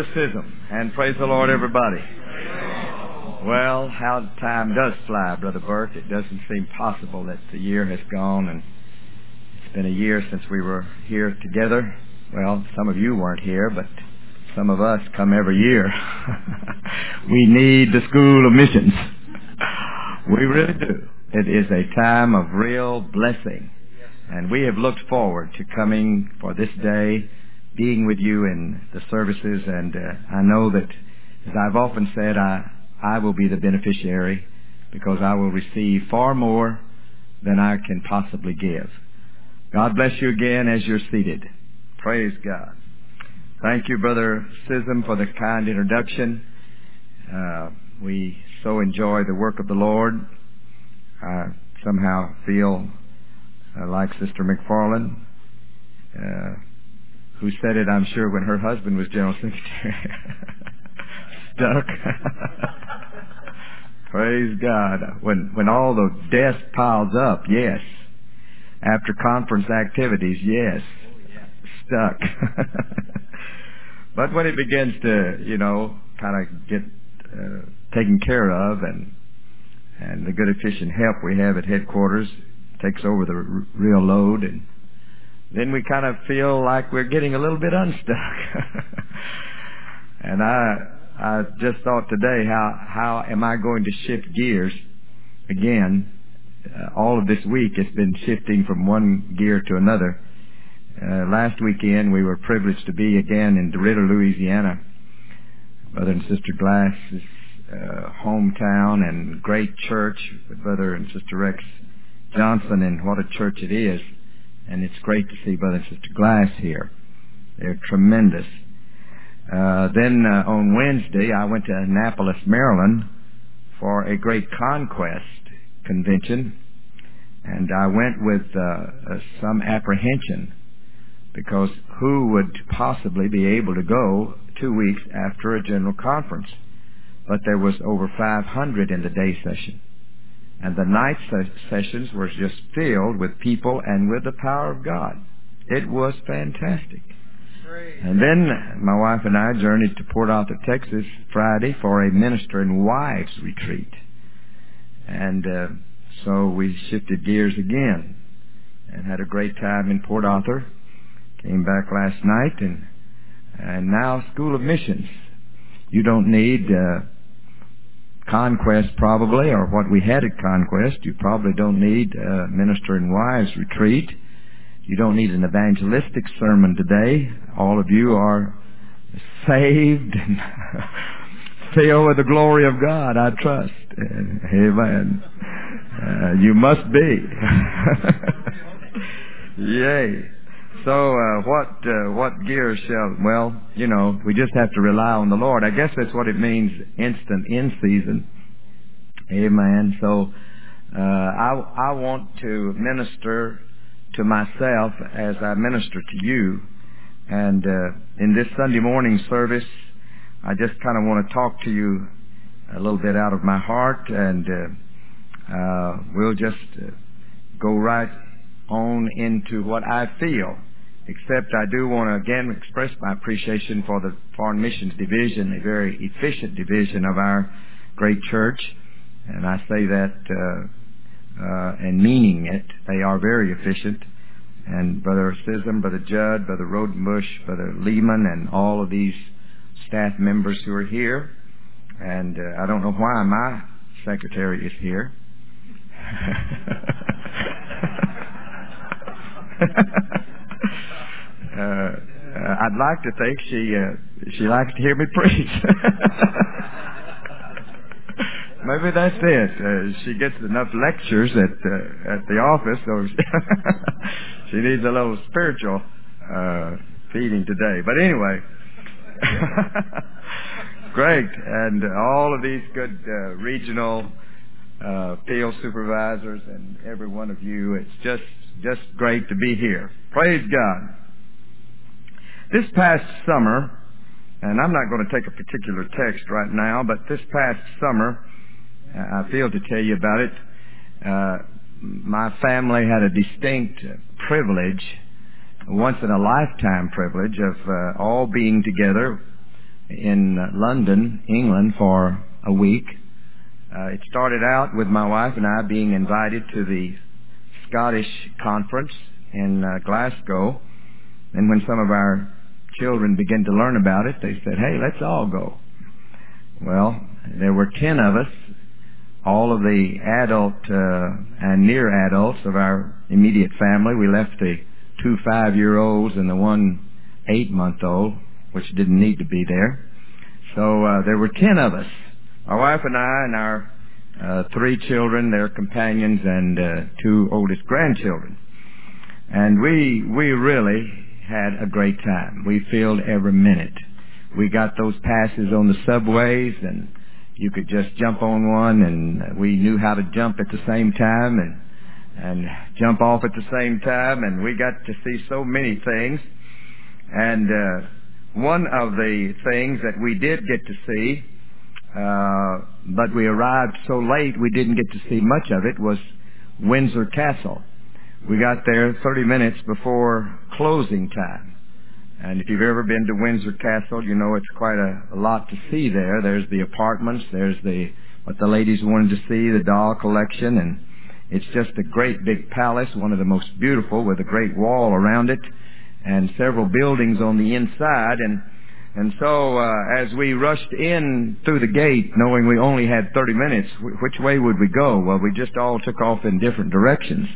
Scism, and praise the Lord, everybody. Well, how time does fly, Brother Burke. It doesn't seem possible that the year has gone, and it's been a year since we were here together. Well, some of you weren't here, but some of us come every year. we need the School of Missions. We really do. It is a time of real blessing, and we have looked forward to coming for this day being with you in the services, and uh, I know that, as I've often said, I, I will be the beneficiary because I will receive far more than I can possibly give. God bless you again as you're seated. Praise God. Thank you, Brother Scism, for the kind introduction. Uh, we so enjoy the work of the Lord. I somehow feel uh, like Sister McFarland. Uh, who said it, I'm sure, when her husband was general secretary. Stuck. Praise God. When when all the death piles up, yes. After conference activities, yes. Stuck. but when it begins to, you know, kind of get uh, taken care of and and the good efficient help we have at headquarters takes over the r- real load and then we kind of feel like we're getting a little bit unstuck. and I, I just thought today, how, how am I going to shift gears again? Uh, all of this week it's been shifting from one gear to another. Uh, last weekend we were privileged to be again in DeRidder, Louisiana. Brother and Sister Glass's uh, hometown and great church Brother and Sister Rex Johnson and what a church it is and it's great to see Brother and Sister Glass here. They're tremendous. Uh, then uh, on Wednesday, I went to Annapolis, Maryland, for a great conquest convention, and I went with uh, uh, some apprehension because who would possibly be able to go two weeks after a general conference? But there was over 500 in the day session. And the night sessions were just filled with people and with the power of God. It was fantastic. And then my wife and I journeyed to Port Arthur, Texas Friday for a minister and wives retreat. And uh, so we shifted gears again and had a great time in Port Arthur. Came back last night and and now School of Missions. You don't need uh, Conquest probably, or what we had at Conquest. You probably don't need a minister and wives retreat. You don't need an evangelistic sermon today. All of you are saved and filled with the glory of God, I trust. Amen. Uh, you must be. Yay. So uh, what uh, what gear shall? Well, you know, we just have to rely on the Lord. I guess that's what it means. Instant in season. Amen. So uh, I I want to minister to myself as I minister to you, and uh, in this Sunday morning service, I just kind of want to talk to you a little bit out of my heart, and uh, uh, we'll just go right on into what I feel except I do want to again express my appreciation for the Foreign Missions Division, a very efficient division of our great church. And I say that uh, uh, and meaning it. They are very efficient. And Brother Scism, Brother Judd, Brother Rodenbush, Brother Lehman, and all of these staff members who are here. And uh, I don't know why my secretary is here. Uh, I'd like to think she uh, she likes to hear me preach. Maybe that's it. Uh, she gets enough lectures at uh, at the office, so she needs a little spiritual uh, feeding today. But anyway, great, and all of these good uh, regional uh, field supervisors and every one of you. It's just just great to be here. Praise God. This past summer, and I'm not going to take a particular text right now, but this past summer, I feel to tell you about it. Uh, my family had a distinct privilege, once in a lifetime privilege, of uh, all being together in London, England for a week. Uh, it started out with my wife and I being invited to the Scottish conference in uh, Glasgow. And when some of our children began to learn about it, they said, hey, let's all go. Well, there were ten of us, all of the adult uh, and near adults of our immediate family. We left the two five-year-olds and the one eight-month-old, which didn't need to be there. So uh, there were ten of us. My wife and I and our uh, three children, their companions, and uh, two oldest grandchildren. And we we really had a great time. We filled every minute. We got those passes on the subways, and you could just jump on one, and we knew how to jump at the same time, and and jump off at the same time, and we got to see so many things. And uh, one of the things that we did get to see, uh, but we arrived so late we didn't get to see much of it, was Windsor Castle. We got there 30 minutes before closing time. And if you've ever been to Windsor Castle, you know it's quite a, a lot to see there. There's the apartments, there's the what the ladies wanted to see, the doll collection, and it's just a great big palace, one of the most beautiful, with a great wall around it, and several buildings on the inside. And and so uh, as we rushed in through the gate, knowing we only had 30 minutes, which way would we go? Well, we just all took off in different directions.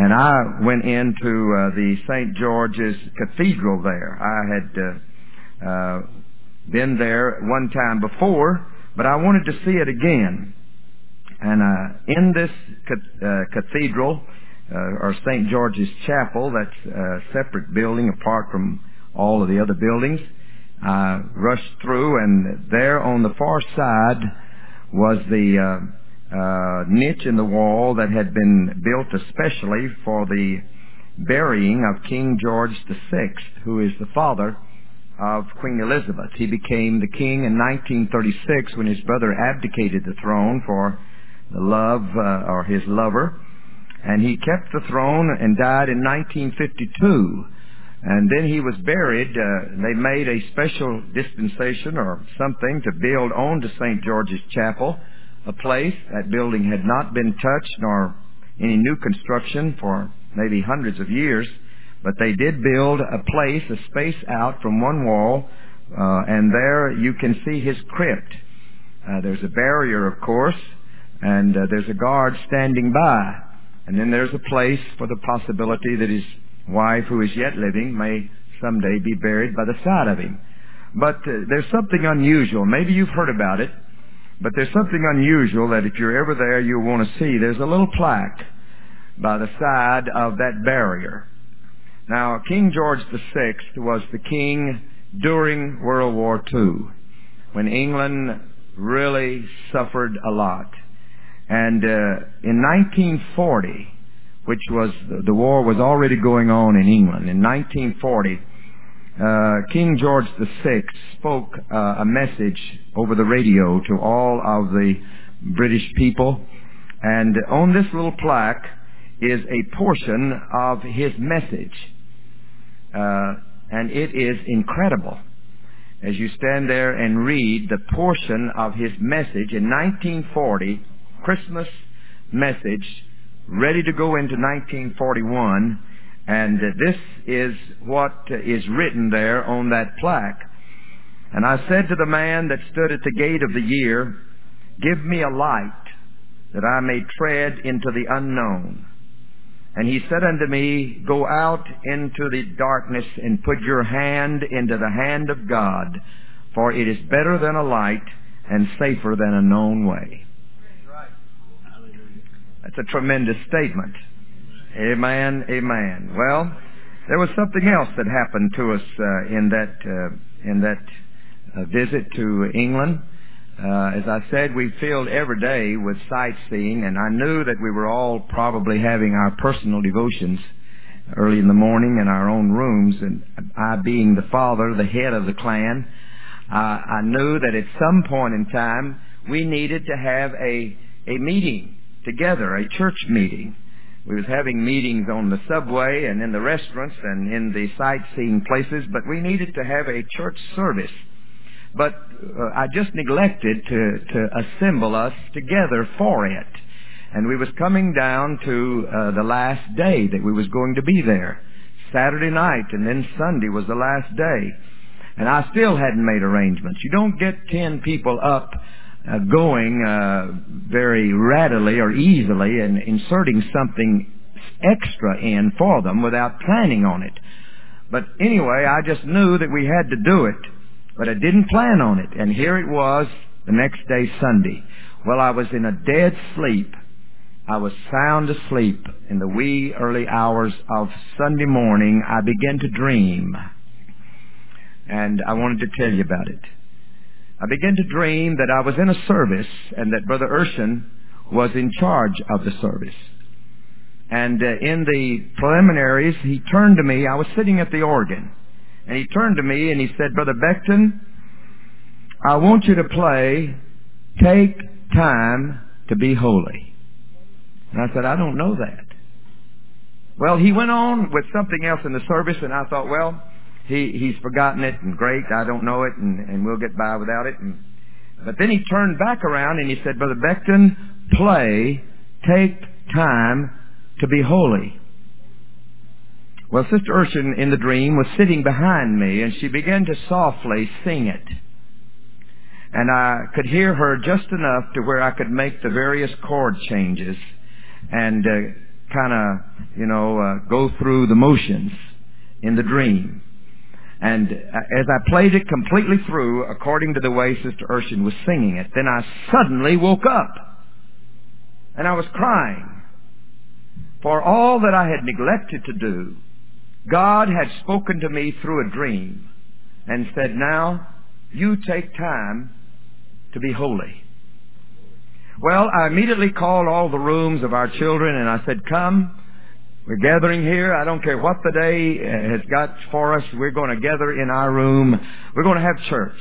And I went into uh, the St. George's Cathedral there. I had uh, uh, been there one time before, but I wanted to see it again. And uh, in this uh, cathedral, uh, or St. George's Chapel, that's a separate building apart from all of the other buildings, I rushed through, and there on the far side was the uh, niche in the wall that had been built especially for the burying of King George VI, who is the father of Queen Elizabeth. He became the king in 1936 when his brother abdicated the throne for the love uh, or his lover, and he kept the throne and died in 1952. And then he was buried. Uh, they made a special dispensation or something to build on to St. George's Chapel a place. That building had not been touched nor any new construction for maybe hundreds of years, but they did build a place, a space out from one wall, uh, and there you can see his crypt. Uh, there's a barrier, of course, and uh, there's a guard standing by. And then there's a place for the possibility that his wife, who is yet living, may someday be buried by the side of him. But uh, there's something unusual. Maybe you've heard about it. But there's something unusual that if you're ever there, you'll want to see. There's a little plaque by the side of that barrier. Now, King George VI was the king during World War II, when England really suffered a lot. And uh, in 1940, which was the war was already going on in England. In 1940, uh, King George VI spoke uh, a message over the radio to all of the British people. And on this little plaque is a portion of his message. Uh, and it is incredible. As you stand there and read the portion of his message in 1940, Christmas message, ready to go into 1941, and this is what is written there on that plaque. And I said to the man that stood at the gate of the year, Give me a light that I may tread into the unknown. And he said unto me, Go out into the darkness and put your hand into the hand of God, for it is better than a light and safer than a known way. That's a tremendous statement. Amen, amen. Well, there was something else that happened to us uh, in that uh, in that uh, visit to England. Uh, as I said, we filled every day with sightseeing, and I knew that we were all probably having our personal devotions early in the morning in our own rooms. And I, being the father, the head of the clan, I knew that at some point in time we needed to have a a meeting together, a church meeting. We was having meetings on the subway and in the restaurants and in the sightseeing places, but we needed to have a church service. but uh, I just neglected to, to assemble us together for it. And we was coming down to uh, the last day that we was going to be there. Saturday night and then Sunday was the last day. And I still hadn't made arrangements. You don't get ten people up uh, going uh, very readily or easily and inserting something extra in for them without planning on it. But anyway, I just knew that we had to do it, but I didn't plan on it. And here it was the next day, Sunday. Well, I was in a dead sleep. I was sound asleep in the wee early hours of Sunday morning. I began to dream. And I wanted to tell you about it. I began to dream that I was in a service and that Brother Urshan was in charge of the service. And uh, in the preliminaries, he turned to me. I was sitting at the organ. And he turned to me and he said, Brother Becton, I want you to play Take Time to Be Holy. And I said, I don't know that. Well, he went on with something else in the service and I thought, well, he, he's forgotten it and great, I don't know it and, and we'll get by without it. And, but then he turned back around and he said, Brother Becton, play Take Time to be holy. Well, Sister Urshan in the dream was sitting behind me and she began to softly sing it. And I could hear her just enough to where I could make the various chord changes and uh, kind of, you know, uh, go through the motions in the dream. And uh, as I played it completely through, according to the way Sister Urshan was singing it, then I suddenly woke up. And I was crying. For all that I had neglected to do, God had spoken to me through a dream and said, now you take time to be holy. Well, I immediately called all the rooms of our children and I said, come, we're gathering here. I don't care what the day has got for us. We're going to gather in our room. We're going to have church.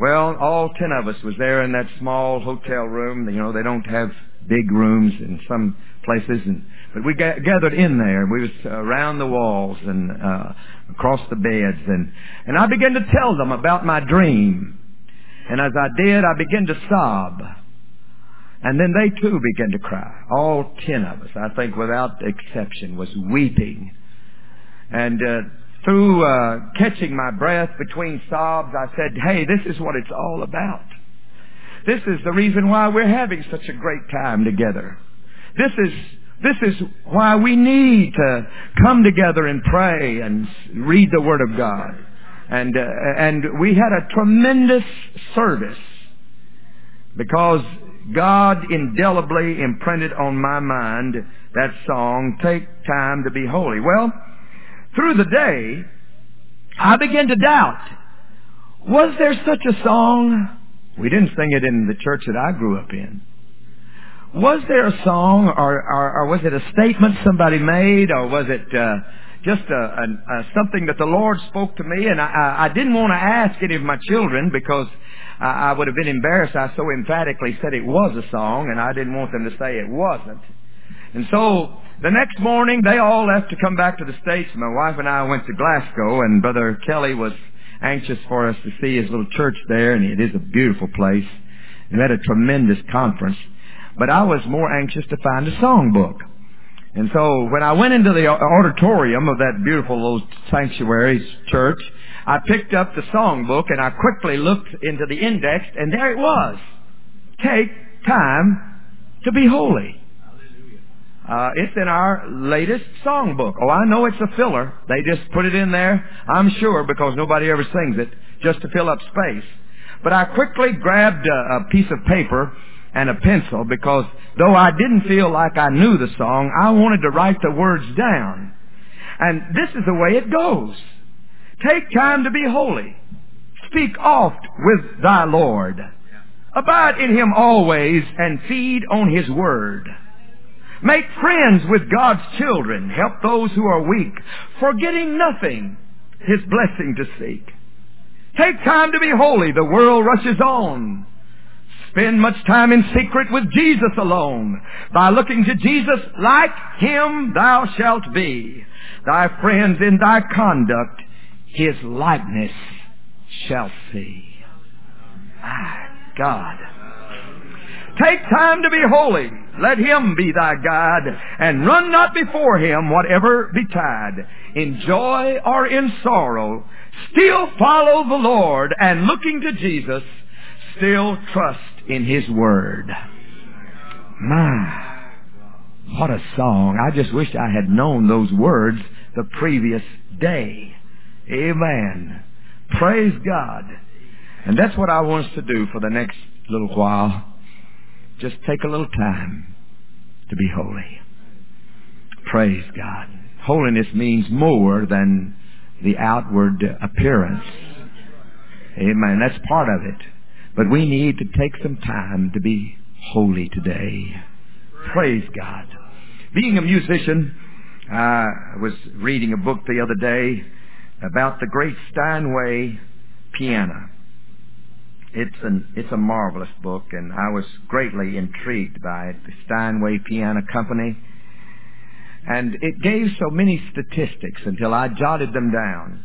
Well, all ten of us was there in that small hotel room. You know, they don't have big rooms in some places and but we got, gathered in there. We was around the walls and uh, across the beds, and and I began to tell them about my dream. And as I did, I began to sob. And then they too began to cry. All ten of us, I think without exception, was weeping. And uh, through uh, catching my breath between sobs, I said, hey, this is what it's all about. This is the reason why we're having such a great time together. This is this is why we need to come together and pray and read the Word of God. And, uh, and we had a tremendous service because God indelibly imprinted on my mind that song, Take Time to Be Holy. Well, through the day, I began to doubt, was there such a song? We didn't sing it in the church that I grew up in was there a song or, or, or was it a statement somebody made or was it uh, just a, a, a, something that the Lord spoke to me? And I, I didn't want to ask any of my children because I, I would have been embarrassed. I so emphatically said it was a song and I didn't want them to say it wasn't. And so the next morning they all left to come back to the States. My wife and I went to Glasgow and Brother Kelly was anxious for us to see his little church there and it is a beautiful place. We had a tremendous conference. But I was more anxious to find a songbook. And so when I went into the auditorium of that beautiful little sanctuary church, I picked up the songbook and I quickly looked into the index and there it was. Take time to be holy. Uh, it's in our latest songbook. Oh, I know it's a filler. They just put it in there, I'm sure, because nobody ever sings it, just to fill up space. But I quickly grabbed a, a piece of paper and a pencil because though I didn't feel like I knew the song, I wanted to write the words down. And this is the way it goes. Take time to be holy. Speak oft with thy Lord. Abide in him always and feed on his word. Make friends with God's children. Help those who are weak, forgetting nothing, his blessing to seek. Take time to be holy. The world rushes on. Spend much time in secret with Jesus alone. By looking to Jesus, like Him thou shalt be. Thy friends in thy conduct, His likeness shall see. My God. Take time to be holy. Let him be thy guide, and run not before him whatever betide. In joy or in sorrow, still follow the Lord, and looking to Jesus, still trust in his word. My, what a song. I just wish I had known those words the previous day. Amen. Praise God. And that's what I want us to do for the next little while. Just take a little time to be holy. Praise God. Holiness means more than the outward appearance. Amen. That's part of it. But we need to take some time to be holy today. Praise God. Being a musician, I was reading a book the other day about the great Steinway piano. It's an it's a marvelous book, and I was greatly intrigued by it. The Steinway Piano Company, and it gave so many statistics until I jotted them down.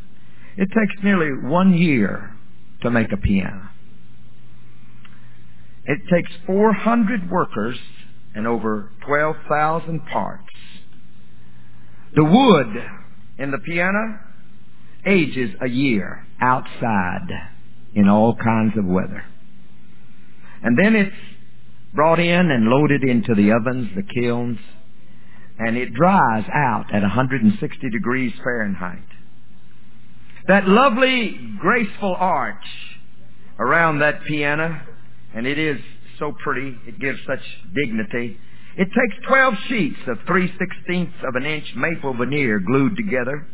It takes nearly one year to make a piano. It takes 400 workers and over 12,000 parts. The wood in the piano ages a year outside in all kinds of weather. And then it's brought in and loaded into the ovens, the kilns, and it dries out at 160 degrees Fahrenheit. That lovely, graceful arch around that piano, and it is so pretty, it gives such dignity. It takes 12 sheets of 3 sixteenths of an inch maple veneer glued together.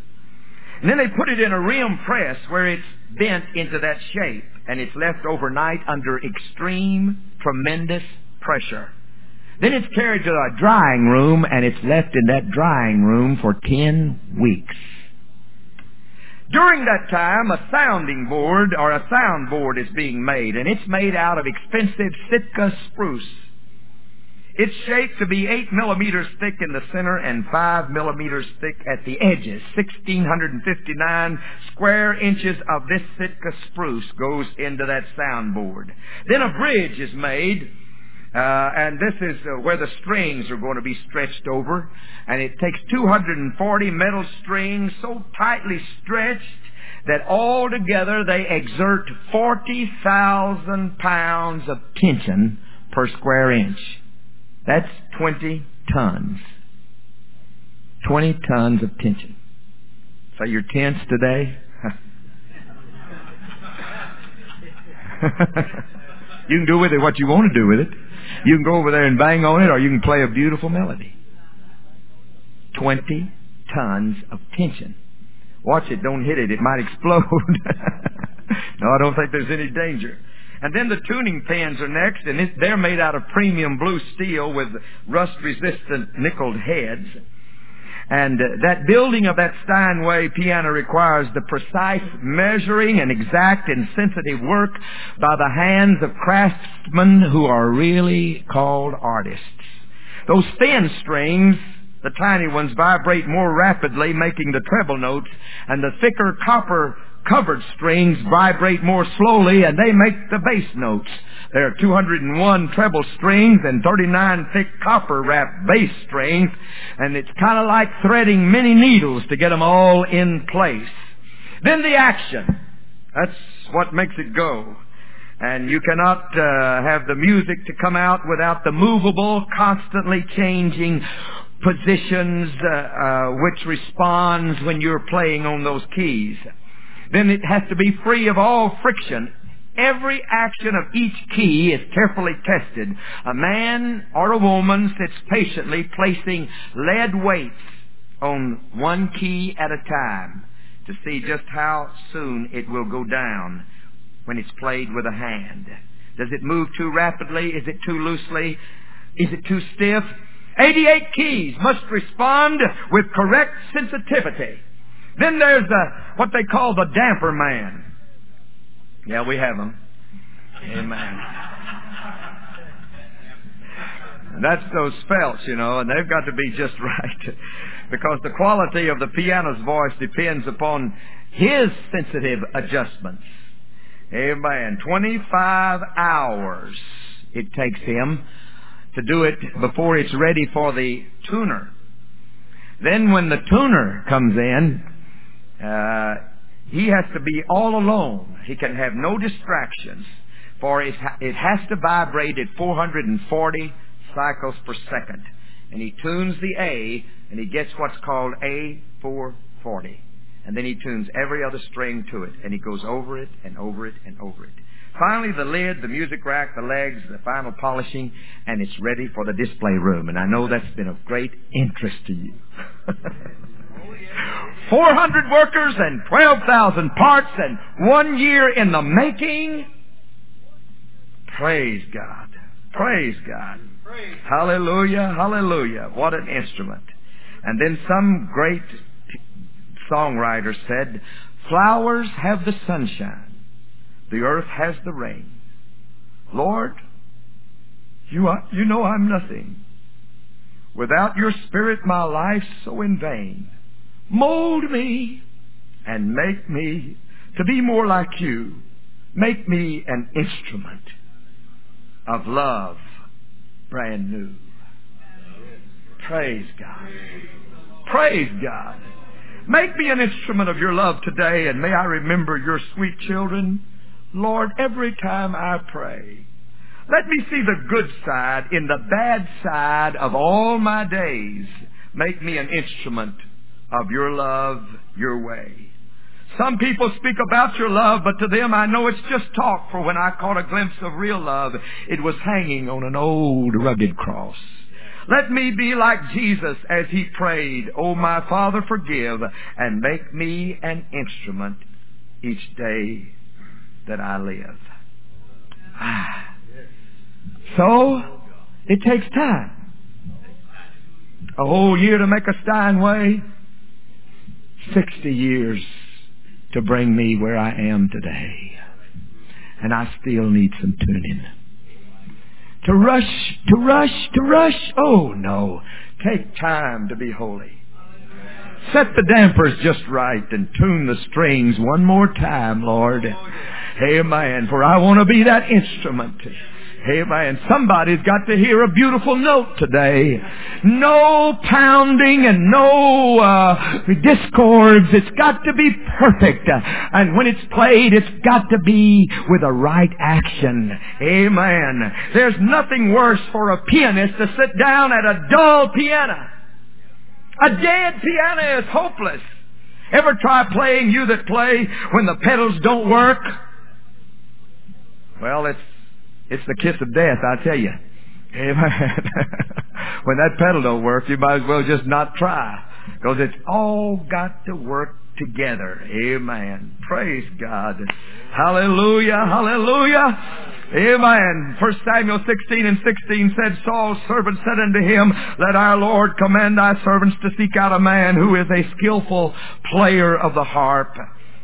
And then they put it in a rim press where it's bent into that shape and it's left overnight under extreme, tremendous pressure. Then it's carried to a drying room and it's left in that drying room for 10 weeks. During that time, a sounding board or a soundboard is being made and it's made out of expensive Sitka spruce. It's shaped to be 8 millimeters thick in the center and 5 millimeters thick at the edges. 1,659 square inches of this Sitka spruce goes into that soundboard. Then a bridge is made, uh, and this is uh, where the strings are going to be stretched over. And it takes 240 metal strings so tightly stretched that all together they exert 40,000 pounds of tension per square inch. That's 20 tons. 20 tons of tension. So you're tense today? you can do with it what you want to do with it. You can go over there and bang on it or you can play a beautiful melody. 20 tons of tension. Watch it, don't hit it, it might explode. no, I don't think there's any danger. And then the tuning pans are next, and it, they're made out of premium blue steel with rust-resistant nickeled heads. And uh, that building of that Steinway piano requires the precise measuring and exact and sensitive work by the hands of craftsmen who are really called artists. Those thin strings the tiny ones vibrate more rapidly, making the treble notes, and the thicker copper covered strings vibrate more slowly and they make the bass notes. There are 201 treble strings and 39 thick copper wrapped bass strings and it's kind of like threading many needles to get them all in place. Then the action. That's what makes it go. And you cannot uh, have the music to come out without the movable, constantly changing positions uh, uh, which responds when you're playing on those keys then it has to be free of all friction. Every action of each key is carefully tested. A man or a woman sits patiently placing lead weights on one key at a time to see just how soon it will go down when it's played with a hand. Does it move too rapidly? Is it too loosely? Is it too stiff? 88 keys must respond with correct sensitivity. Then there's the, what they call the damper man. Yeah, we have them. Amen. That's those felts, you know, and they've got to be just right. because the quality of the piano's voice depends upon his sensitive adjustments. Amen. 25 hours it takes him to do it before it's ready for the tuner. Then when the tuner comes in, uh, he has to be all alone. He can have no distractions, for it, it has to vibrate at 440 cycles per second. And he tunes the A, and he gets what's called A440. And then he tunes every other string to it, and he goes over it and over it and over it. Finally, the lid, the music rack, the legs, the final polishing, and it's ready for the display room. And I know that's been of great interest to you. 400 workers and 12,000 parts and one year in the making. Praise God. Praise God. Praise. Hallelujah. Hallelujah. What an instrument. And then some great songwriter said, flowers have the sunshine. The earth has the rain. Lord, you, are, you know I'm nothing. Without your spirit, my life's so in vain. Mold me and make me to be more like you. Make me an instrument of love, brand new. Praise God. Praise God. Make me an instrument of your love today, and may I remember your sweet children. Lord, every time I pray, let me see the good side in the bad side of all my days. Make me an instrument of your love your way. Some people speak about your love, but to them I know it's just talk, for when I caught a glimpse of real love, it was hanging on an old rugged cross. Let me be like Jesus as he prayed, Oh my Father forgive and make me an instrument each day that I live. Ah. So, it takes time. A whole year to make a Steinway, 60 years to bring me where I am today. And I still need some tuning. To rush, to rush, to rush. Oh no. Take time to be holy. Set the dampers just right and tune the strings one more time, Lord. Amen. For I want to be that instrument. Amen. Somebody's got to hear a beautiful note today. No pounding and no uh, discords. It's got to be perfect. And when it's played, it's got to be with a right action. Amen. There's nothing worse for a pianist to sit down at a dull piano. A dead piano is hopeless. Ever try playing you that play when the pedals don't work? Well, it's it's the kiss of death, I tell you. Amen. when that pedal don't work, you might as well just not try. Because it's all got to work together. Amen. Praise God. Hallelujah. Hallelujah. Amen. First Samuel 16 and 16 said, Saul's servant said unto him, Let our Lord command thy servants to seek out a man who is a skillful player of the harp.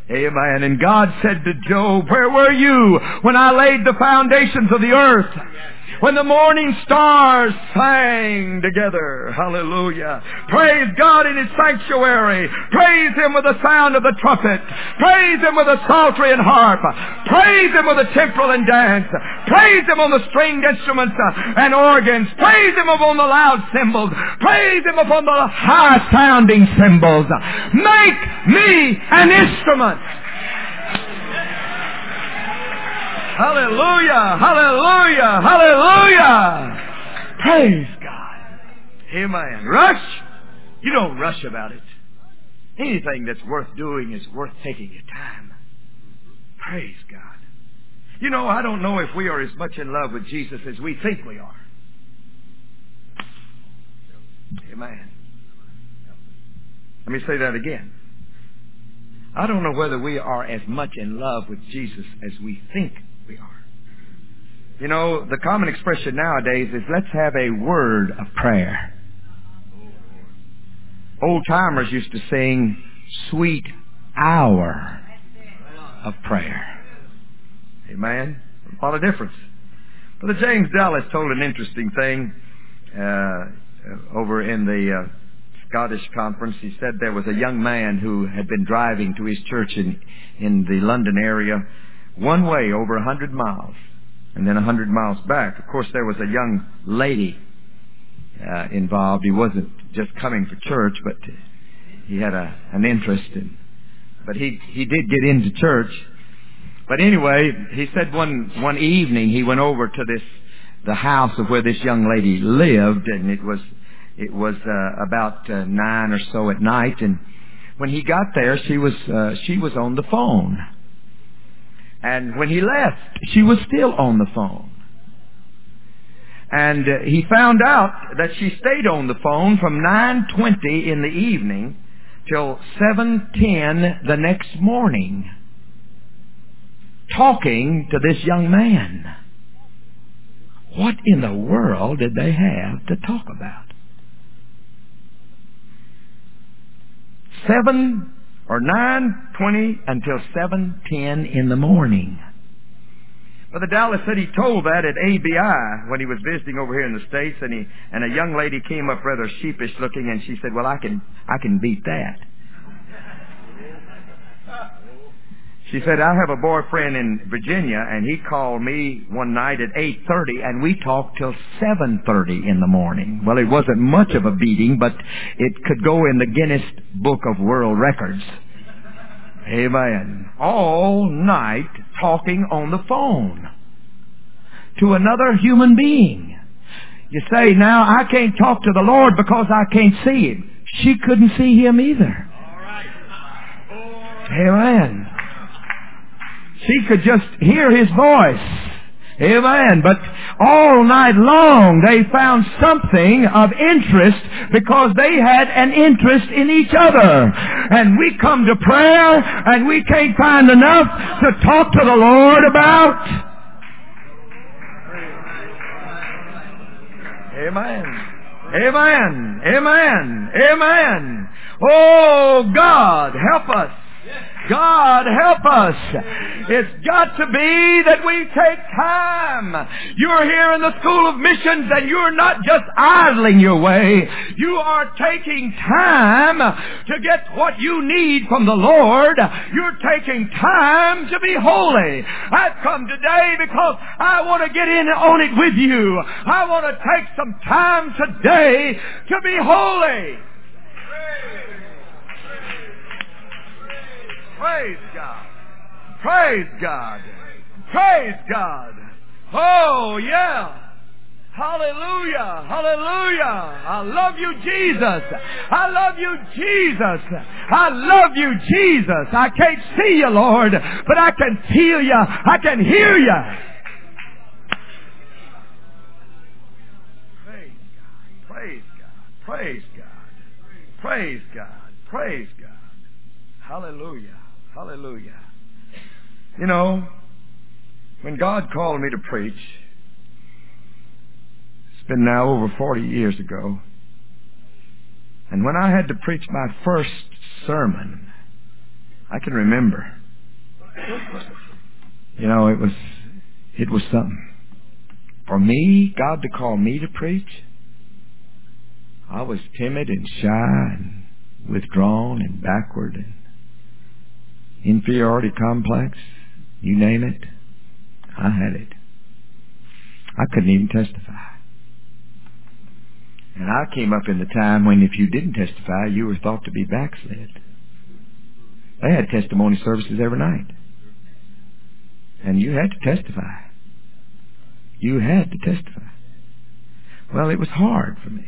Amen. And God said to Job, where were you when I laid the foundations of the earth? When the morning stars sang together. Hallelujah. Praise God in His sanctuary. Praise Him with the sound of the trumpet. Praise Him with the psaltery and harp. Praise Him with the timbrel and dance. Praise Him on the stringed instruments and organs. Praise Him upon the loud cymbals. Praise Him upon the high sounding cymbals. Make me an instrument. Hallelujah! Hallelujah! Hallelujah! Praise God. Amen. Rush? You don't rush about it. Anything that's worth doing is worth taking your time. Praise God. You know, I don't know if we are as much in love with Jesus as we think we are. Amen. Let me say that again. I don't know whether we are as much in love with Jesus as we think we are. You know, the common expression nowadays is let's have a word of prayer. Old timers used to sing sweet hour of prayer. Amen. What a difference. Brother James Dallas told an interesting thing uh, over in the uh, Scottish conference. He said there was a young man who had been driving to his church in in the London area one way over a hundred miles, and then a hundred miles back. Of course, there was a young lady uh, involved. He wasn't just coming for church, but he had a, an interest in. But he he did get into church. But anyway, he said one one evening he went over to this the house of where this young lady lived, and it was it was uh, about uh, nine or so at night, and when he got there, she was uh, she was on the phone, and when he left, she was still on the phone. And uh, he found out that she stayed on the phone from 9.20 in the evening till 7.10 the next morning talking to this young man. What in the world did they have to talk about? Seven or nine twenty until seven ten in the morning. Brother Dallas said he told that at ABI when he was visiting over here in the States and he, and a young lady came up rather sheepish looking and she said, well I can, I can beat that. She said, I have a boyfriend in Virginia and he called me one night at 8.30 and we talked till 7.30 in the morning. Well, it wasn't much of a beating, but it could go in the Guinness Book of World Records. Amen. All night talking on the phone to another human being. You say, now I can't talk to the Lord because I can't see Him. She couldn't see Him either. Amen. She could just hear His voice. Amen. But all night long they found something of interest because they had an interest in each other. And we come to prayer and we can't find enough to talk to the Lord about. Amen. Amen. Amen. Amen. Oh God, help us. God help us. It's got to be that we take time. You're here in the School of Missions and you're not just idling your way. You are taking time to get what you need from the Lord. You're taking time to be holy. I've come today because I want to get in on it with you. I want to take some time today to be holy. Praise God. Praise God. Praise God. Oh, yeah. Hallelujah. Hallelujah. I love you, Jesus. I love you, Jesus. I love you, Jesus. I can't see you, Lord, but I can feel you. I can hear you. Praise God. Praise God. Praise God. Praise God. Hallelujah. Hallelujah. You know, when God called me to preach, it's been now over 40 years ago, and when I had to preach my first sermon, I can remember. You know, it was, it was something. For me, God to call me to preach, I was timid and shy and withdrawn and backward and inferiority complex, you name it, I had it. I couldn't even testify. And I came up in the time when if you didn't testify, you were thought to be backslid. They had testimony services every night. And you had to testify. You had to testify. Well, it was hard for me.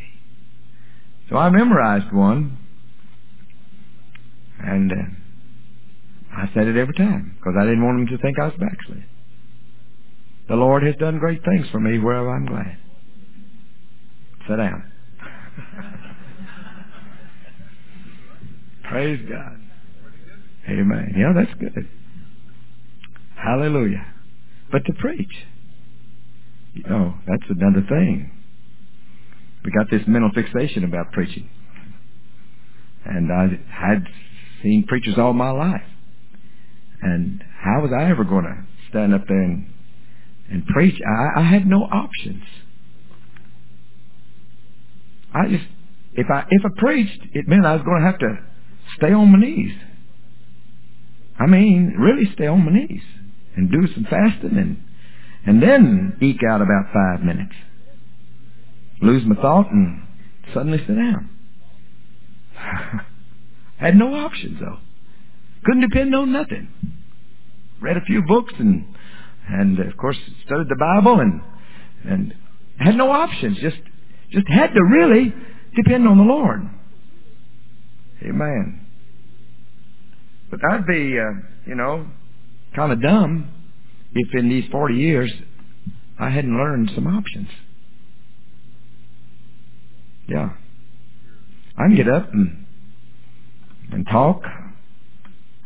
So I memorized one. And uh, I said it every time because I didn't want them to think I was backslid. The Lord has done great things for me wherever I'm glad. Sit down. Praise God. Amen. Yeah, that's good. Hallelujah. But to preach, you know, that's another thing. We got this mental fixation about preaching. And I had seen preachers all my life. And how was I ever going to stand up there and, and preach? I, I had no options. I just, if I, if I preached, it meant I was going to have to stay on my knees. I mean, really stay on my knees and do some fasting and and then eke out about five minutes. Lose my thought and suddenly sit down. I Had no options though. Couldn't depend on nothing. Read a few books and and of course studied the Bible and and had no options. Just just had to really depend on the Lord. Amen. But I'd be, uh, you know, kind of dumb if in these 40 years I hadn't learned some options. Yeah. I can get up and and talk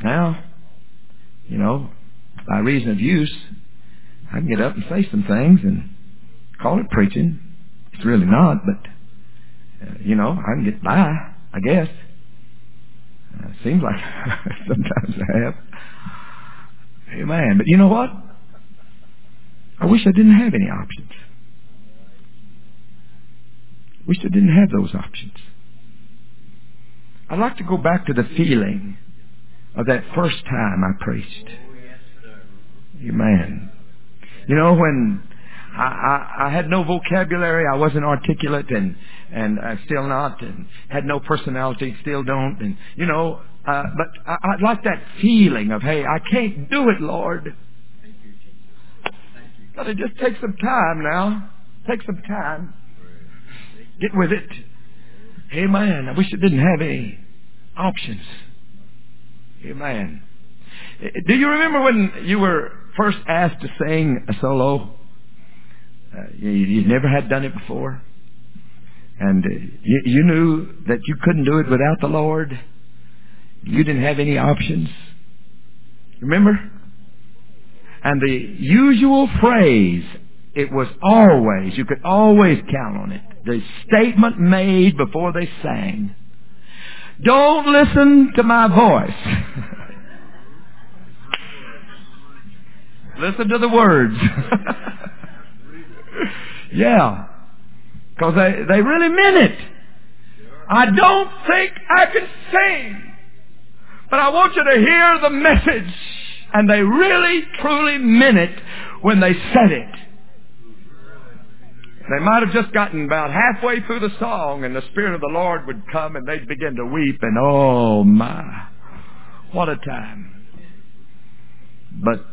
now. You know, by reason of use, I can get up and say some things and call it preaching. It's really not, but uh, you know, I can get by, I guess. Uh, seems like sometimes I have. Amen. But you know what? I wish I didn't have any options. Wish I didn't have those options. I'd like to go back to the feeling of that first time I preached. Amen. You know, when I, I, I had no vocabulary, I wasn't articulate, and and I still not, and had no personality, still don't, and you know, uh, but I, I'd like that feeling of, hey, I can't do it, Lord. Gotta just take some time now. Take some time. Get with it. Amen. I wish it didn't have any options. Amen. Do you remember when you were first asked to sing a solo? Uh, you, you never had done it before. And uh, you, you knew that you couldn't do it without the Lord. You didn't have any options. Remember? And the usual phrase, it was always, you could always count on it. The statement made before they sang. Don't listen to my voice. listen to the words. yeah. Because they, they really meant it. I don't think I can sing. But I want you to hear the message. And they really, truly meant it when they said it. They might have just gotten about halfway through the song and the Spirit of the Lord would come and they'd begin to weep and oh my, what a time. But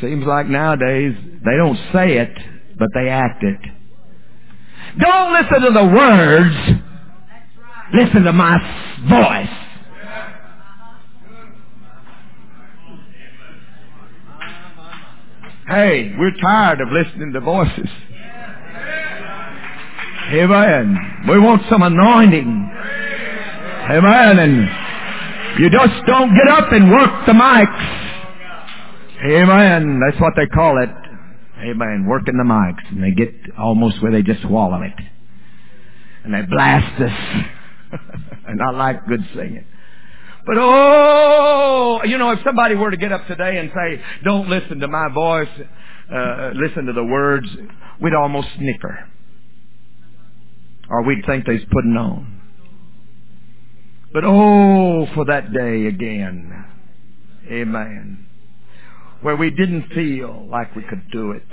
seems like nowadays they don't say it, but they act it. Don't listen to the words. Listen to my voice. Hey, we're tired of listening to voices. Amen. We want some anointing. Amen. And you just don't get up and work the mics. Amen. That's what they call it. Amen. Working the mics. And they get almost where they just swallow it. And they blast us. and I like good singing. But oh, you know, if somebody were to get up today and say, don't listen to my voice, uh, listen to the words, we'd almost snicker. Or we'd think they's putting on. But oh, for that day again. Amen. Where we didn't feel like we could do it.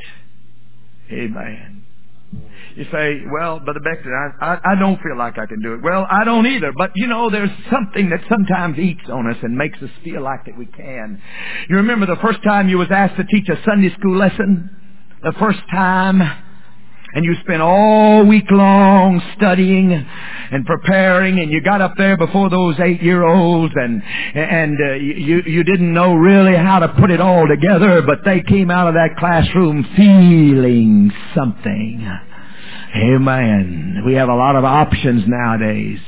Amen. You say, well, Brother Becton, I, I, I don't feel like I can do it. Well, I don't either. But you know, there's something that sometimes eats on us and makes us feel like that we can. You remember the first time you was asked to teach a Sunday school lesson? The first time and you spent all week long studying and preparing and you got up there before those eight year olds and and uh, you you didn't know really how to put it all together but they came out of that classroom feeling something. Amen. We have a lot of options nowadays.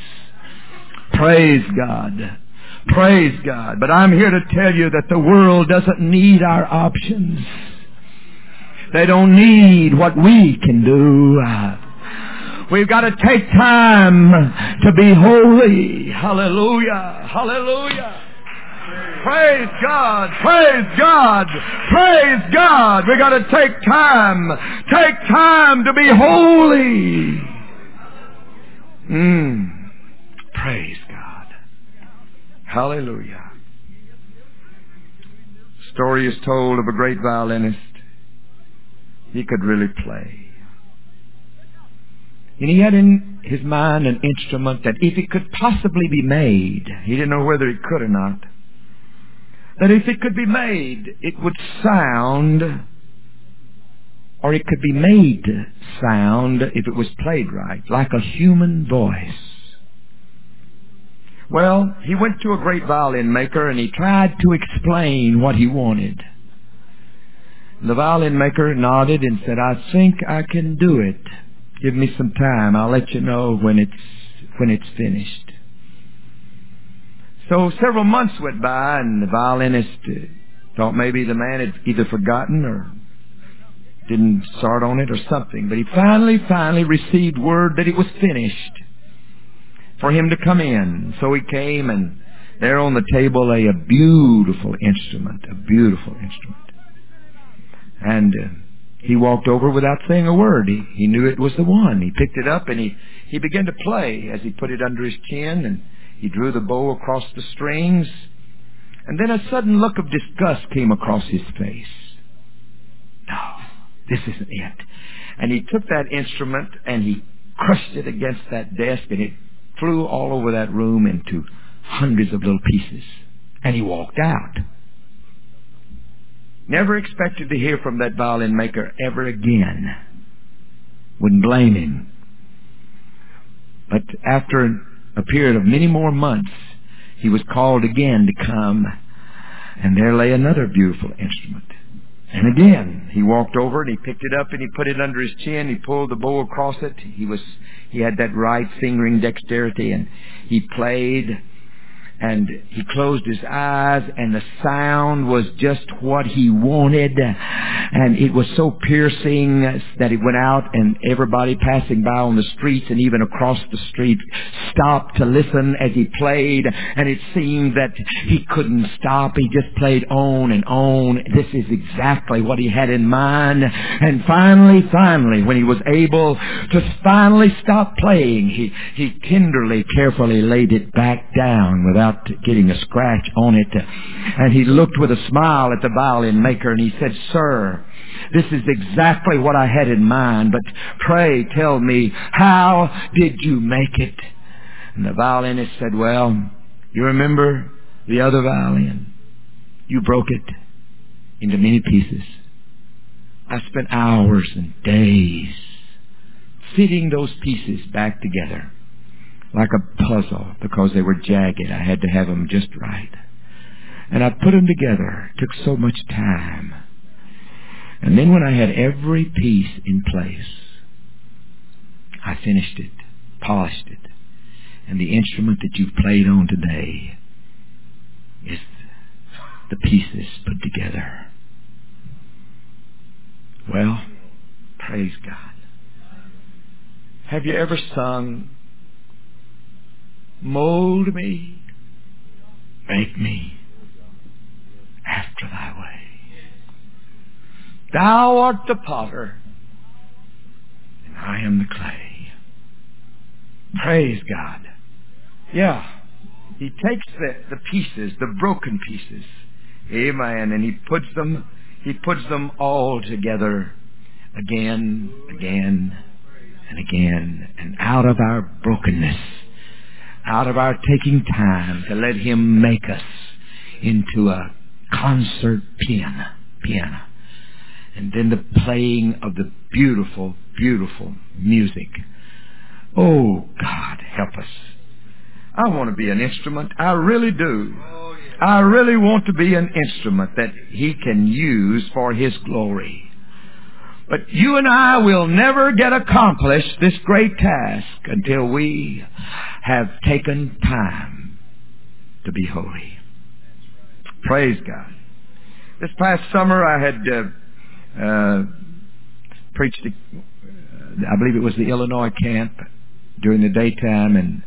Praise god. Praise god. But i'm here to tell you that the world doesn't need our options they don't need what we can do. We've got to take time to be holy. Hallelujah. Hallelujah. Praise God. Praise God. Praise God. We've got to take time. Take time to be holy. Mm. Praise God. Hallelujah story is told of a great violinist. He could really play. And he had in his mind an instrument that if it could possibly be made, he didn't know whether it could or not, that if it could be made, it would sound, or it could be made sound if it was played right, like a human voice. Well, he went to a great violin maker and he tried to explain what he wanted. The violin maker nodded and said, I think I can do it. Give me some time. I'll let you know when it's, when it's finished. So several months went by and the violinist thought maybe the man had either forgotten or didn't start on it or something. But he finally, finally received word that it was finished for him to come in. So he came and there on the table lay a beautiful instrument, a beautiful instrument. And he walked over without saying a word. He, he knew it was the one. He picked it up and he, he began to play as he put it under his chin and he drew the bow across the strings. And then a sudden look of disgust came across his face. No, this isn't it. And he took that instrument and he crushed it against that desk and it flew all over that room into hundreds of little pieces. And he walked out. Never expected to hear from that violin maker ever again. Wouldn't blame him. But after a period of many more months, he was called again to come, and there lay another beautiful instrument. And again, he walked over and he picked it up and he put it under his chin. He pulled the bow across it. He was, he had that right fingering dexterity and he played and he closed his eyes and the sound was just what he wanted. And it was so piercing that it went out and everybody passing by on the streets and even across the street stopped to listen as he played. And it seemed that he couldn't stop. He just played on and on. This is exactly what he had in mind. And finally finally when he was able to finally stop playing he he tenderly carefully laid it back down without without getting a scratch on it. And he looked with a smile at the violin maker and he said, Sir, this is exactly what I had in mind, but pray tell me, how did you make it? And the violinist said, Well, you remember the other violin? You broke it into many pieces. I spent hours and days fitting those pieces back together like a puzzle because they were jagged. I had to have them just right. And I put them together. It took so much time. And then when I had every piece in place, I finished it, polished it. And the instrument that you've played on today is the pieces put together. Well, praise God. Have you ever sung Mold me, make me after thy way. Thou art the potter, and I am the clay. Praise God. Yeah. He takes the, the pieces, the broken pieces, amen, and he puts them, he puts them all together again, again, and again, and out of our brokenness out of our taking time to let Him make us into a concert piano, piano. And then the playing of the beautiful, beautiful music. Oh, God, help us. I want to be an instrument. I really do. Oh, I really want to be an instrument that He can use for His glory. But you and I will never get accomplished this great task until we have taken time to be holy. Praise God. This past summer I had uh, uh, preached, uh, I believe it was the Illinois camp during the daytime and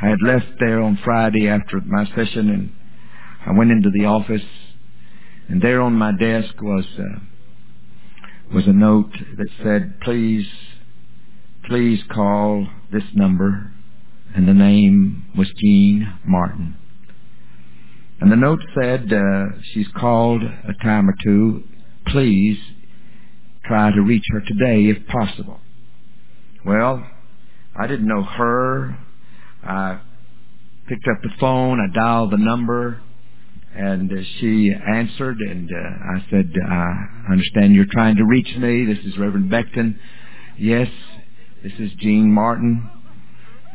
I had left there on Friday after my session and I went into the office and there on my desk was uh, was a note that said, please, please call this number. And the name was Jean Martin. And the note said, uh, she's called a time or two. Please try to reach her today if possible. Well, I didn't know her. I picked up the phone. I dialed the number. And uh, she answered, and uh, I said, I understand you're trying to reach me. This is Reverend Becton. Yes, this is Jean Martin.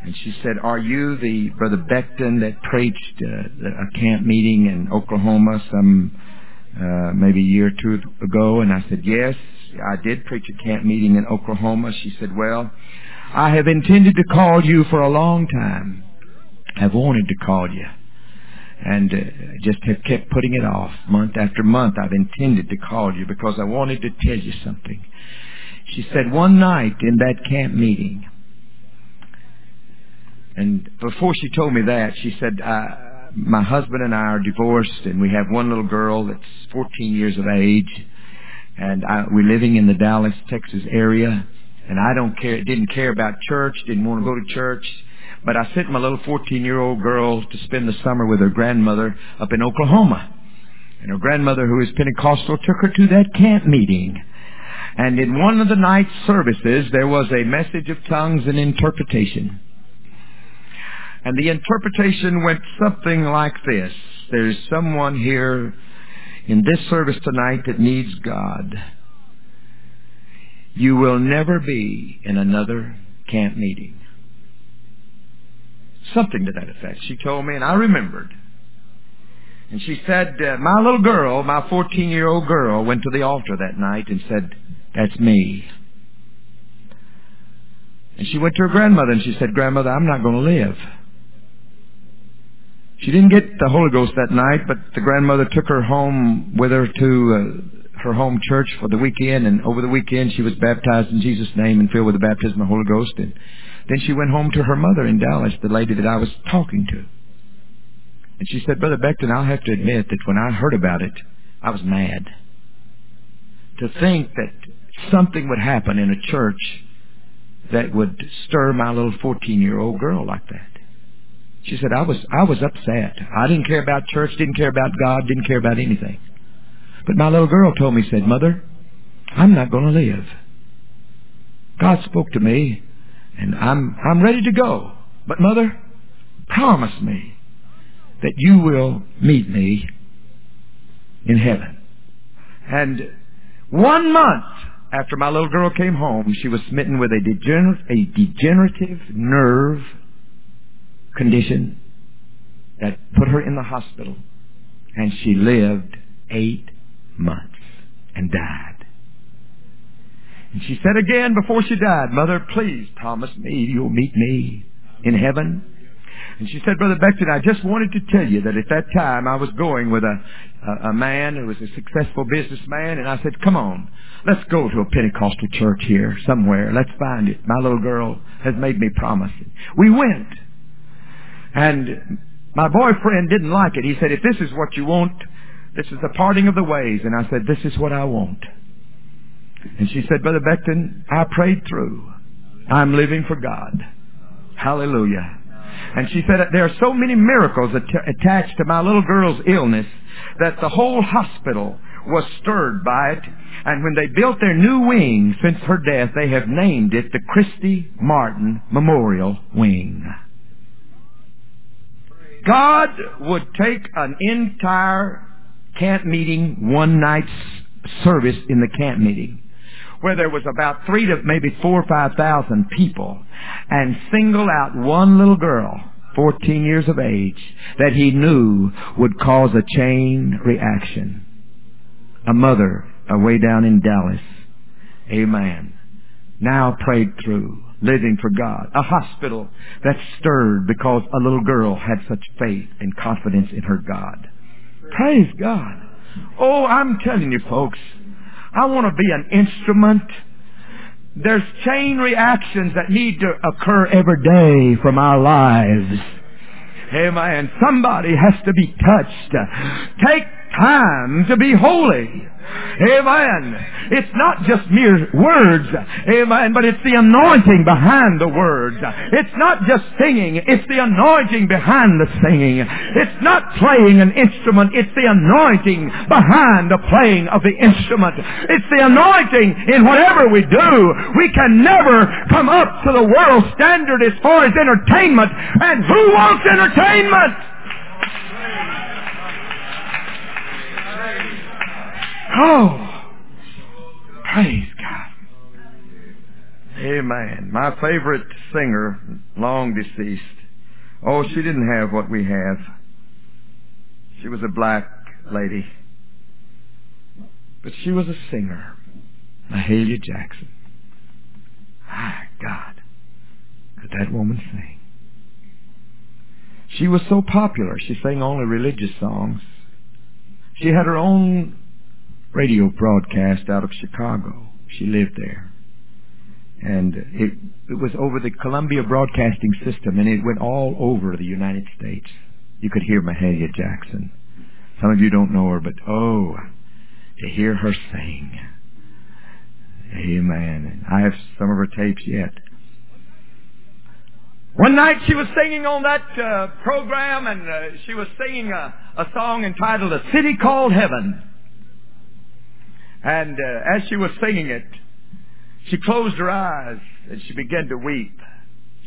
And she said, are you the Brother Becton that preached uh, a camp meeting in Oklahoma some uh, maybe a year or two ago? And I said, yes, I did preach a camp meeting in Oklahoma. She said, well, I have intended to call you for a long time. I've wanted to call you and uh, just have kept putting it off month after month. I've intended to call you because I wanted to tell you something. She said one night in that camp meeting, and before she told me that, she said, uh, my husband and I are divorced and we have one little girl that's 14 years of age and I, we're living in the Dallas, Texas area and I don't care, didn't care about church, didn't want to go to church. But I sent my little 14 year old girl to spend the summer with her grandmother up in Oklahoma. And her grandmother, who is Pentecostal, took her to that camp meeting. And in one of the night services, there was a message of tongues and interpretation. And the interpretation went something like this. There's someone here in this service tonight that needs God. You will never be in another camp meeting. Something to that effect. She told me, and I remembered. And she said, uh, my little girl, my 14 year old girl, went to the altar that night and said, that's me. And she went to her grandmother and she said, Grandmother, I'm not going to live. She didn't get the Holy Ghost that night, but the grandmother took her home with her to uh, her home church for the weekend, and over the weekend she was baptized in Jesus' name and filled with the baptism of the Holy Ghost. And then she went home to her mother in Dallas, the lady that I was talking to. And she said, Brother Becton, I'll have to admit that when I heard about it, I was mad. To think that something would happen in a church that would stir my little 14 year old girl like that. She said, I was, I was upset. I didn't care about church, didn't care about God, didn't care about anything. But my little girl told me, said, Mother, I'm not going to live. God spoke to me and I'm, I'm ready to go. But mother, promise me that you will meet me in heaven. And one month after my little girl came home, she was smitten with a, degener- a degenerative nerve condition that put her in the hospital. And she lived eight months and died. And she said again before she died, Mother, please promise me you'll meet me in heaven. And she said, Brother Becton, I just wanted to tell you that at that time I was going with a, a, a man who was a successful businessman, and I said, come on, let's go to a Pentecostal church here somewhere. Let's find it. My little girl has made me promise it. We went. And my boyfriend didn't like it. He said, if this is what you want, this is the parting of the ways. And I said, this is what I want. And she said, Brother Becton, I prayed through. I'm living for God. Hallelujah. And she said, there are so many miracles att- attached to my little girl's illness that the whole hospital was stirred by it. And when they built their new wing since her death, they have named it the Christy Martin Memorial Wing. God would take an entire camp meeting, one night's service in the camp meeting, where there was about three to maybe four or five thousand people and single out one little girl, 14 years of age, that he knew would cause a chain reaction. A mother away down in Dallas. Amen. Now prayed through, living for God. A hospital that stirred because a little girl had such faith and confidence in her God. Praise God. Oh, I'm telling you folks, I want to be an instrument. There's chain reactions that need to occur every day from our lives. Amen. Somebody has to be touched. Take time to be holy. Amen. It's not just mere words. Amen. But it's the anointing behind the words. It's not just singing. It's the anointing behind the singing. It's not playing an instrument. It's the anointing behind the playing of the instrument. It's the anointing in whatever we do. We can never come up to the world standard as far as entertainment. And who wants entertainment? Oh, praise God. Amen. My favorite singer, long deceased. Oh, she didn't have what we have. She was a black lady. But she was a singer. Mahalia Jackson. My God. Could that woman sing? She was so popular, she sang only religious songs. She had her own radio broadcast out of Chicago. She lived there. And it, it was over the Columbia Broadcasting System, and it went all over the United States. You could hear Mahalia Jackson. Some of you don't know her, but oh, to hear her sing. Amen. I have some of her tapes yet. One night she was singing on that uh, program, and uh, she was singing a, a song entitled "A City Called Heaven." And uh, as she was singing it, she closed her eyes and she began to weep.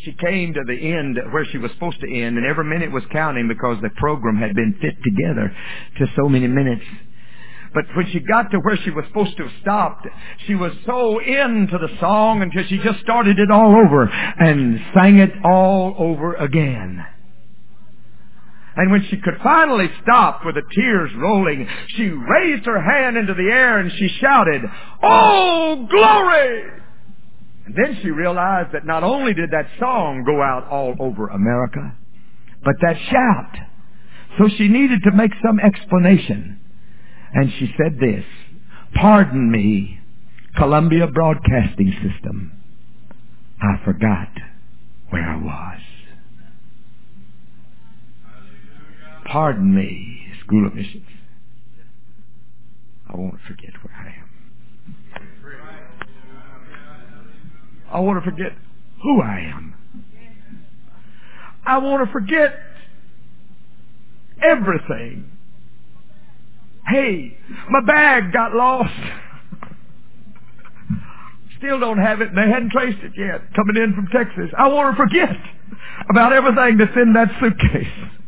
She came to the end where she was supposed to end, and every minute was counting because the program had been fit together to so many minutes. But when she got to where she was supposed to have stopped, she was so into the song until she just started it all over and sang it all over again. And when she could finally stop with the tears rolling, she raised her hand into the air and she shouted, Oh, glory! And then she realized that not only did that song go out all over America, but that shout. So she needed to make some explanation. And she said this, Pardon me, Columbia Broadcasting System. I forgot where I was. Pardon me, School of Missions. I won't forget where I am. I want to forget who I am. I want to forget everything. Hey, my bag got lost. Still don't have it and they hadn't traced it yet. Coming in from Texas. I want to forget about everything that's in that suitcase.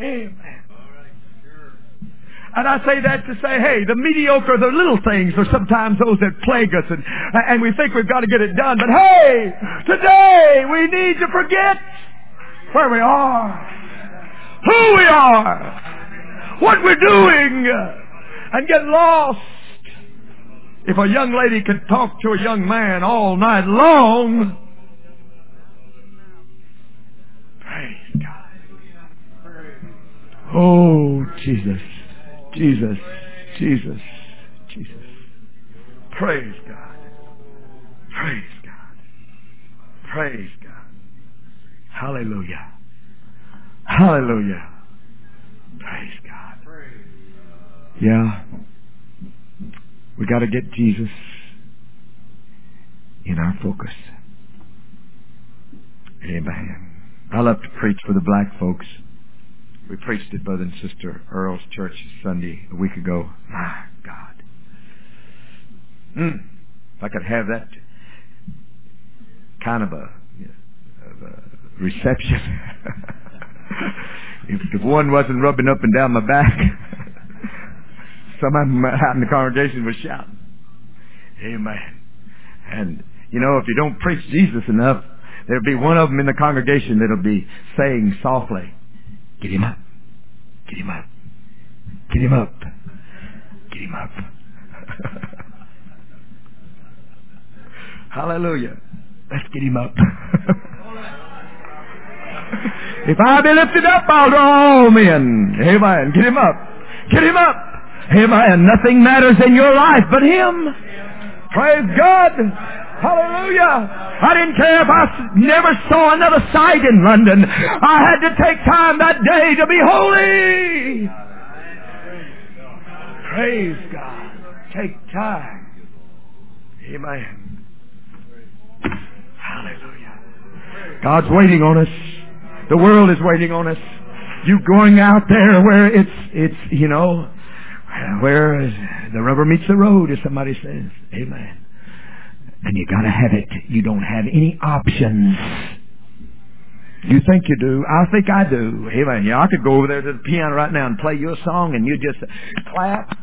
Amen. And I say that to say, hey, the mediocre, the little things are sometimes those that plague us and, and we think we've got to get it done. But hey, today we need to forget where we are, who we are, what we're doing, and get lost. If a young lady could talk to a young man all night long, Oh, Jesus, Jesus, Jesus, Jesus. Praise God. Praise God. Praise God. Hallelujah. Hallelujah. Praise God. Yeah. We got to get Jesus in our focus. Amen. I love to preach for the black folks. We preached at Brother and Sister Earl's church Sunday a week ago. My God. Mm. If I could have that kind of a, of a reception. if, if one wasn't rubbing up and down my back, some of them out in the congregation was shouting. Amen. And, you know, if you don't preach Jesus enough, there'll be one of them in the congregation that'll be saying softly, Get him up. Get him up. Get him up. Get him up. Hallelujah. Let's get him up. if I be lifted up, I'll draw all men. Amen. Get him up. Get him up. Amen. Nothing matters in your life but him. Praise God. Hallelujah. I didn't care if I never saw another sight in London. I had to take time that day to be holy. Praise God. Take time. Amen. Hallelujah. God's waiting on us. The world is waiting on us. You going out there where it's, it's, you know, where the rubber meets the road, as somebody says. Amen. And you gotta have it. You don't have any options. You think you do. I think I do. Amen. Yeah, I could go over there to the piano right now and play you a song and you just clap.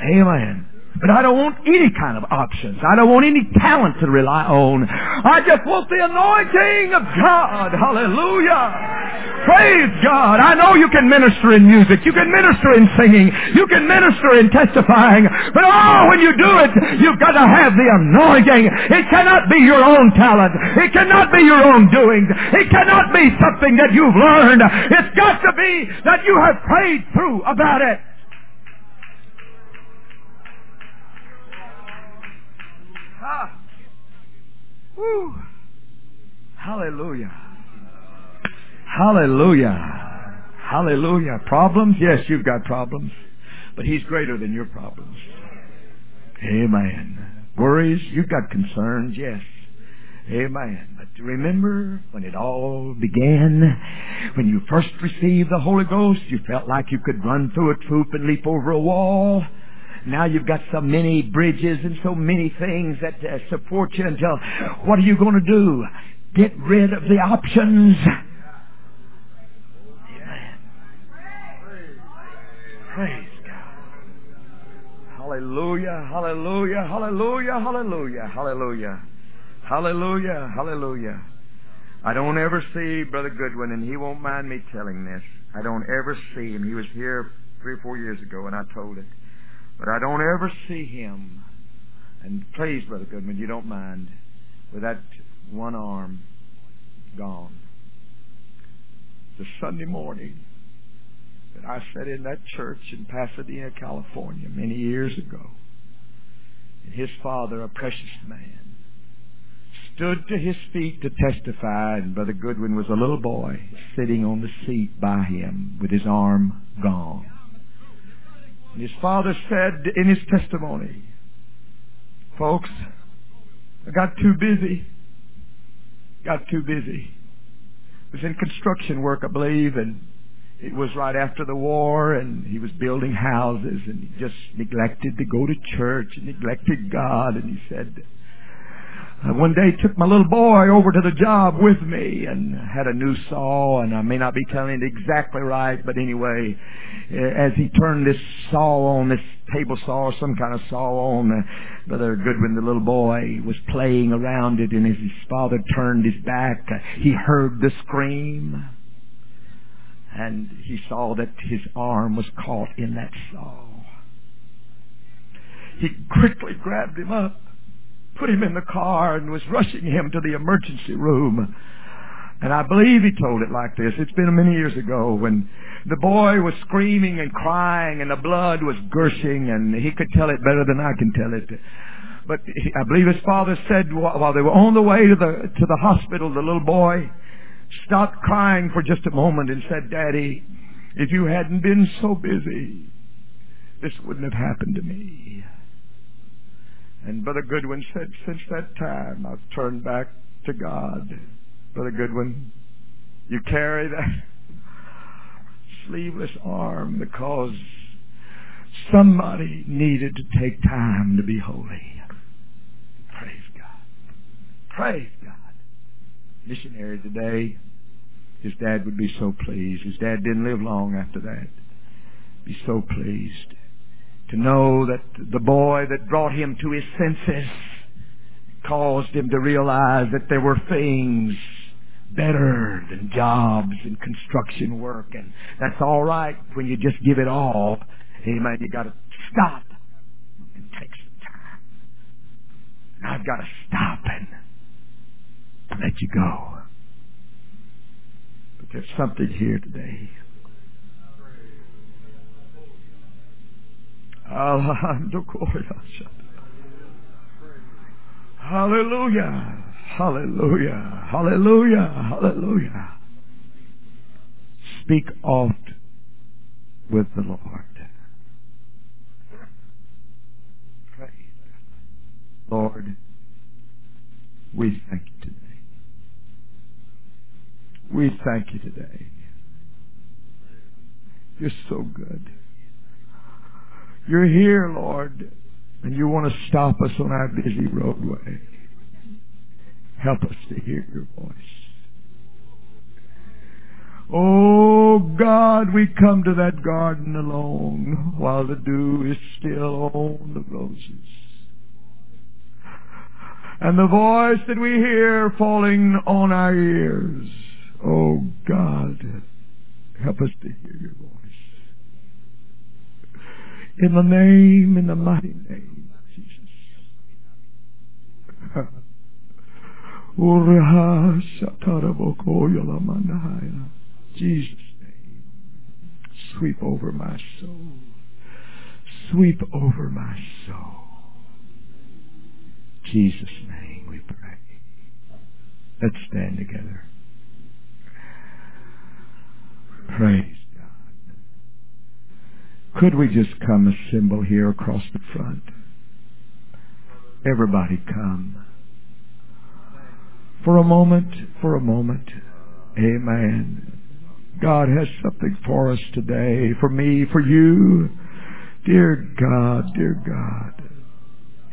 Amen. But I don't want any kind of options. I don't want any talent to rely on. I just want the anointing of God. Hallelujah. Praise God. I know you can minister in music. You can minister in singing. You can minister in testifying. But oh, when you do it, you've got to have the anointing. It cannot be your own talent. It cannot be your own doings. It cannot be something that you've learned. It's got to be that you have prayed through about it. Ah. Hallelujah. Hallelujah. Hallelujah. Problems? Yes, you've got problems. But He's greater than your problems. Amen. Worries? You've got concerns? Yes. Amen. But remember when it all began, when you first received the Holy Ghost, you felt like you could run through a troop and leap over a wall. Now you've got so many bridges and so many things that uh, support you until what are you going to do? Get rid of the options. Praise God. Hallelujah, hallelujah, hallelujah, hallelujah, hallelujah, hallelujah, hallelujah. I don't ever see Brother Goodwin, and he won't mind me telling this. I don't ever see him. He was here three or four years ago, and I told it. But I don't ever see him, and please, Brother Goodman, you don't mind, with that one arm gone. The Sunday morning that I sat in that church in Pasadena, California, many years ago, and his father, a precious man, stood to his feet to testify, and Brother Goodwin was a little boy sitting on the seat by him with his arm gone. And his father said in his testimony, folks, I got too busy. Got too busy. Was in construction work, I believe, and it was right after the war, and he was building houses, and he just neglected to go to church, and neglected God, and he said, I one day took my little boy over to the job with me and had a new saw and I may not be telling it exactly right, but anyway, as he turned this saw on, this table saw or some kind of saw on, uh, Brother Goodwin, the little boy, was playing around it and as his father turned his back, uh, he heard the scream and he saw that his arm was caught in that saw. He quickly grabbed him up put him in the car and was rushing him to the emergency room. And I believe he told it like this. It's been many years ago when the boy was screaming and crying and the blood was gushing and he could tell it better than I can tell it. But he, I believe his father said while they were on the way to the, to the hospital, the little boy stopped crying for just a moment and said, Daddy, if you hadn't been so busy, this wouldn't have happened to me. And Brother Goodwin said, since that time, I've turned back to God. Brother Goodwin, you carry that sleeveless arm because somebody needed to take time to be holy. Praise God. Praise God. Missionary today, his dad would be so pleased. His dad didn't live long after that. Be so pleased to know that the boy that brought him to his senses caused him to realize that there were things better than jobs and construction work. And that's all right when you just give it all. Amen. You got to stop and take some time. And I've got to stop and let you go. But there's something here today Hallelujah. Hallelujah. Hallelujah. Hallelujah. Speak oft with the Lord. Praise Lord, we thank you today. We thank you today. You're so good. You're here, Lord, and you want to stop us on our busy roadway. Help us to hear your voice. Oh God, we come to that garden alone while the dew is still on the roses. And the voice that we hear falling on our ears. Oh God, help us to hear your voice. In the name, in the mighty name of Jesus. Jesus' name. Sweep over my soul. Sweep over my soul. Jesus' name we pray. Let's stand together. Praise. Could we just come assemble here across the front? Everybody come. For a moment, for a moment. Amen. God has something for us today, for me, for you. Dear God, dear God,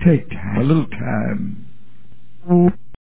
take time, a little time.